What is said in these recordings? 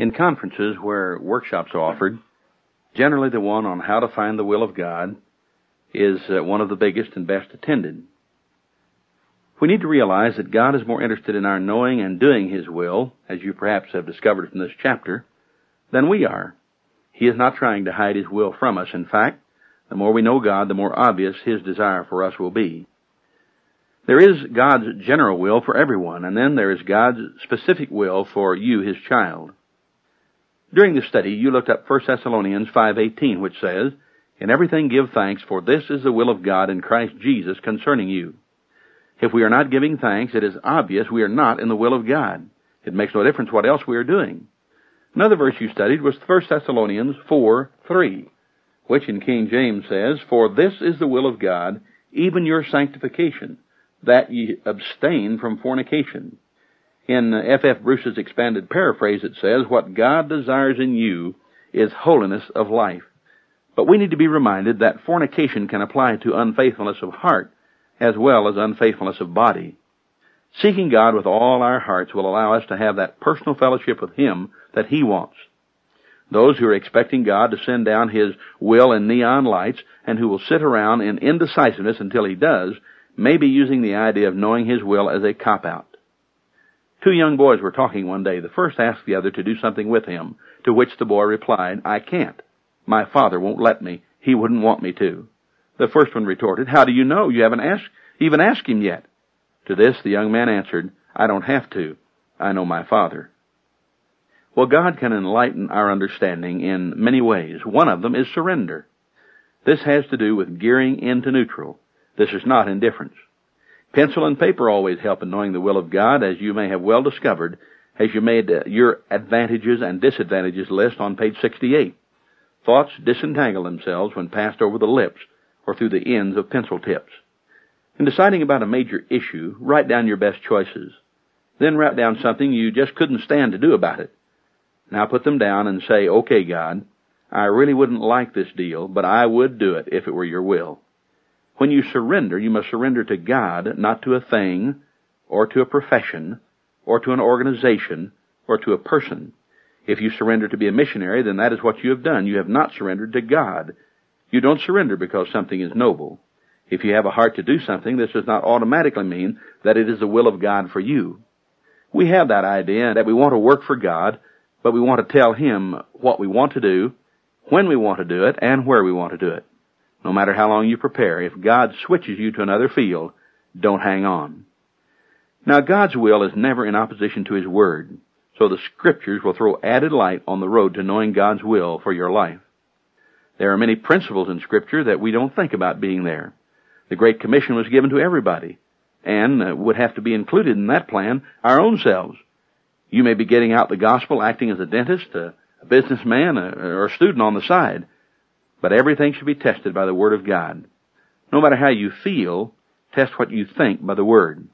In conferences where workshops are offered, generally the one on how to find the will of God is uh, one of the biggest and best attended. We need to realize that God is more interested in our knowing and doing His will, as you perhaps have discovered from this chapter, than we are. He is not trying to hide His will from us. In fact, the more we know God, the more obvious His desire for us will be. There is God's general will for everyone, and then there is God's specific will for you, His child. During the study, you looked up 1 Thessalonians 5.18, which says, In everything give thanks, for this is the will of God in Christ Jesus concerning you. If we are not giving thanks, it is obvious we are not in the will of God. It makes no difference what else we are doing. Another verse you studied was 1 Thessalonians 4:3, which in King James says, For this is the will of God, even your sanctification, that ye abstain from fornication. In F. F. Bruce's expanded paraphrase it says, What God desires in you is holiness of life. But we need to be reminded that fornication can apply to unfaithfulness of heart as well as unfaithfulness of body. Seeking God with all our hearts will allow us to have that personal fellowship with Him that He wants. Those who are expecting God to send down His will in neon lights and who will sit around in indecisiveness until He does may be using the idea of knowing His will as a cop-out. Two young boys were talking one day. The first asked the other to do something with him, to which the boy replied, I can't. My father won't let me. He wouldn't want me to. The first one retorted, How do you know? You haven't asked, even asked him yet. To this the young man answered, I don't have to. I know my father. Well, God can enlighten our understanding in many ways. One of them is surrender. This has to do with gearing into neutral. This is not indifference. Pencil and paper always help in knowing the will of God, as you may have well discovered as you made uh, your advantages and disadvantages list on page 68. Thoughts disentangle themselves when passed over the lips or through the ends of pencil tips. In deciding about a major issue, write down your best choices. Then write down something you just couldn't stand to do about it. Now put them down and say, okay, God, I really wouldn't like this deal, but I would do it if it were your will. When you surrender, you must surrender to God, not to a thing, or to a profession, or to an organization, or to a person. If you surrender to be a missionary, then that is what you have done. You have not surrendered to God. You don't surrender because something is noble. If you have a heart to do something, this does not automatically mean that it is the will of God for you. We have that idea that we want to work for God, but we want to tell Him what we want to do, when we want to do it, and where we want to do it. No matter how long you prepare, if God switches you to another field, don't hang on. Now God's will is never in opposition to His Word, so the Scriptures will throw added light on the road to knowing God's will for your life. There are many principles in Scripture that we don't think about being there. The Great Commission was given to everybody, and uh, would have to be included in that plan our own selves. You may be getting out the gospel, acting as a dentist, a, businessman, or a student on the side, but everything should be tested by the Word of God. No matter how you feel, test what you think by the Word.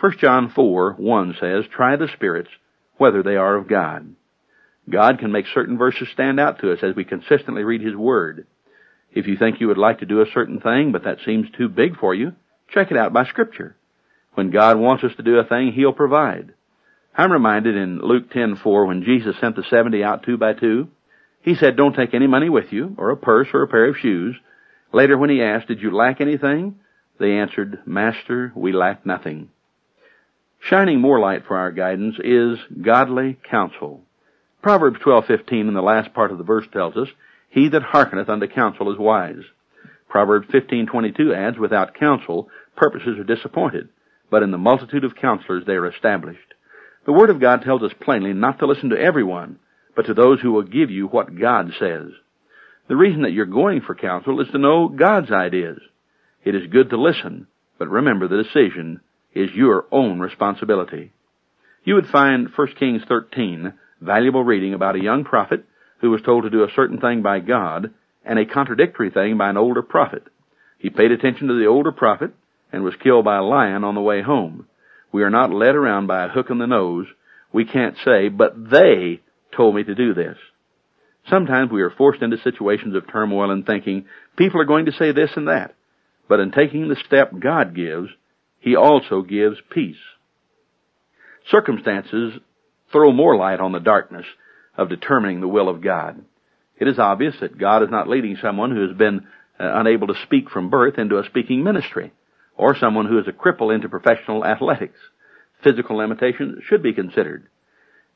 1 John 4, 1 says, Try the spirits, whether they are of God. God can make certain verses stand out to us as we consistently read His Word. If you think you would like to do a certain thing, but that seems too big for you, check it out by Scripture. When God wants us to do a thing, He'll provide. I'm reminded in Luke 10:4 when Jesus sent the 70 out two by two, He said, don't take any money with you, or a purse or a pair of shoes. Later when He asked, did you lack anything? They answered, Master, we lack nothing. Shining more light for our guidance is godly counsel. Proverbs 12:15 in the last part of the verse tells us, "He that hearkeneth unto counsel is wise." Proverbs 15:22 adds, "Without counsel purposes are disappointed, but in the multitude of counselors they are established." The word of God tells us plainly not to listen to everyone, but to those who will give you what God says. The reason that you're going for counsel is to know God's ideas. It is good to listen, but remember the decision is your own responsibility. You would find 1 Kings 13 valuable reading about a young prophet who was told to do a certain thing by God and a contradictory thing by an older prophet. He paid attention to the older prophet and was killed by a lion on the way home. We are not led around by a hook in the nose. We can't say, but they told me to do this. Sometimes we are forced into situations of turmoil and thinking, people are going to say this and that. But in taking the step God gives, He also gives peace. Circumstances throw more light on the darkness. of determining the will of God. It is obvious that God is not leading someone who has been uh, unable to speak from birth into a speaking ministry, or someone who is a cripple into professional athletics. Physical limitations should be considered.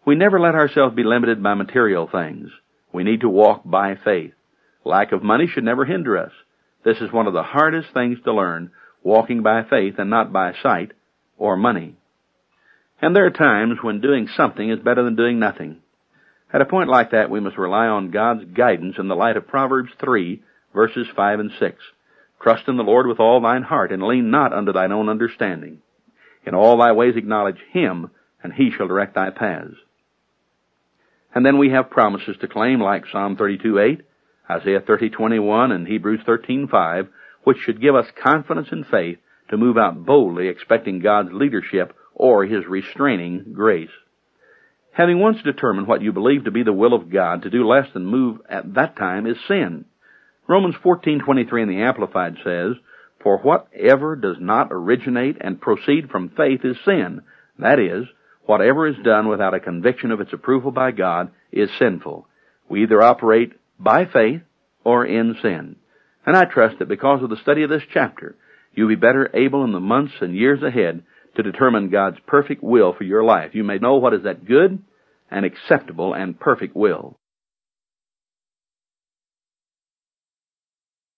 We never let ourselves be limited by material things. We need to walk by faith. Lack of money should never hinder us. This is one of the hardest things to learn, walking by faith and not by sight or money. And there are times when doing something is better than doing nothing. At a point like that, we must rely on God's guidance in the light of Proverbs 3, verses 5 and 6. Trust in the Lord with all thine heart, and lean not unto thine own understanding. In all thy ways acknowledge Him, and He shall direct thy paths. And then we have promises to claim like Psalm 32:8, Isaiah 30:21, and Hebrews 13:5, which should give us confidence and faith to move out boldly expecting God's leadership or His restraining grace. Having once determined what you believe to be the will of God, to do less than move at that time is sin. Romans 14:23 in the Amplified says, "For whatever does not originate and proceed from faith is sin. That is, whatever is done without a conviction of its approval by God is sinful. We either operate by faith or in sin." And I trust that because of the study of this chapter, you'll be better able in the months and years ahead to determine God's perfect will for your life. You may know what is that good and acceptable and perfect will.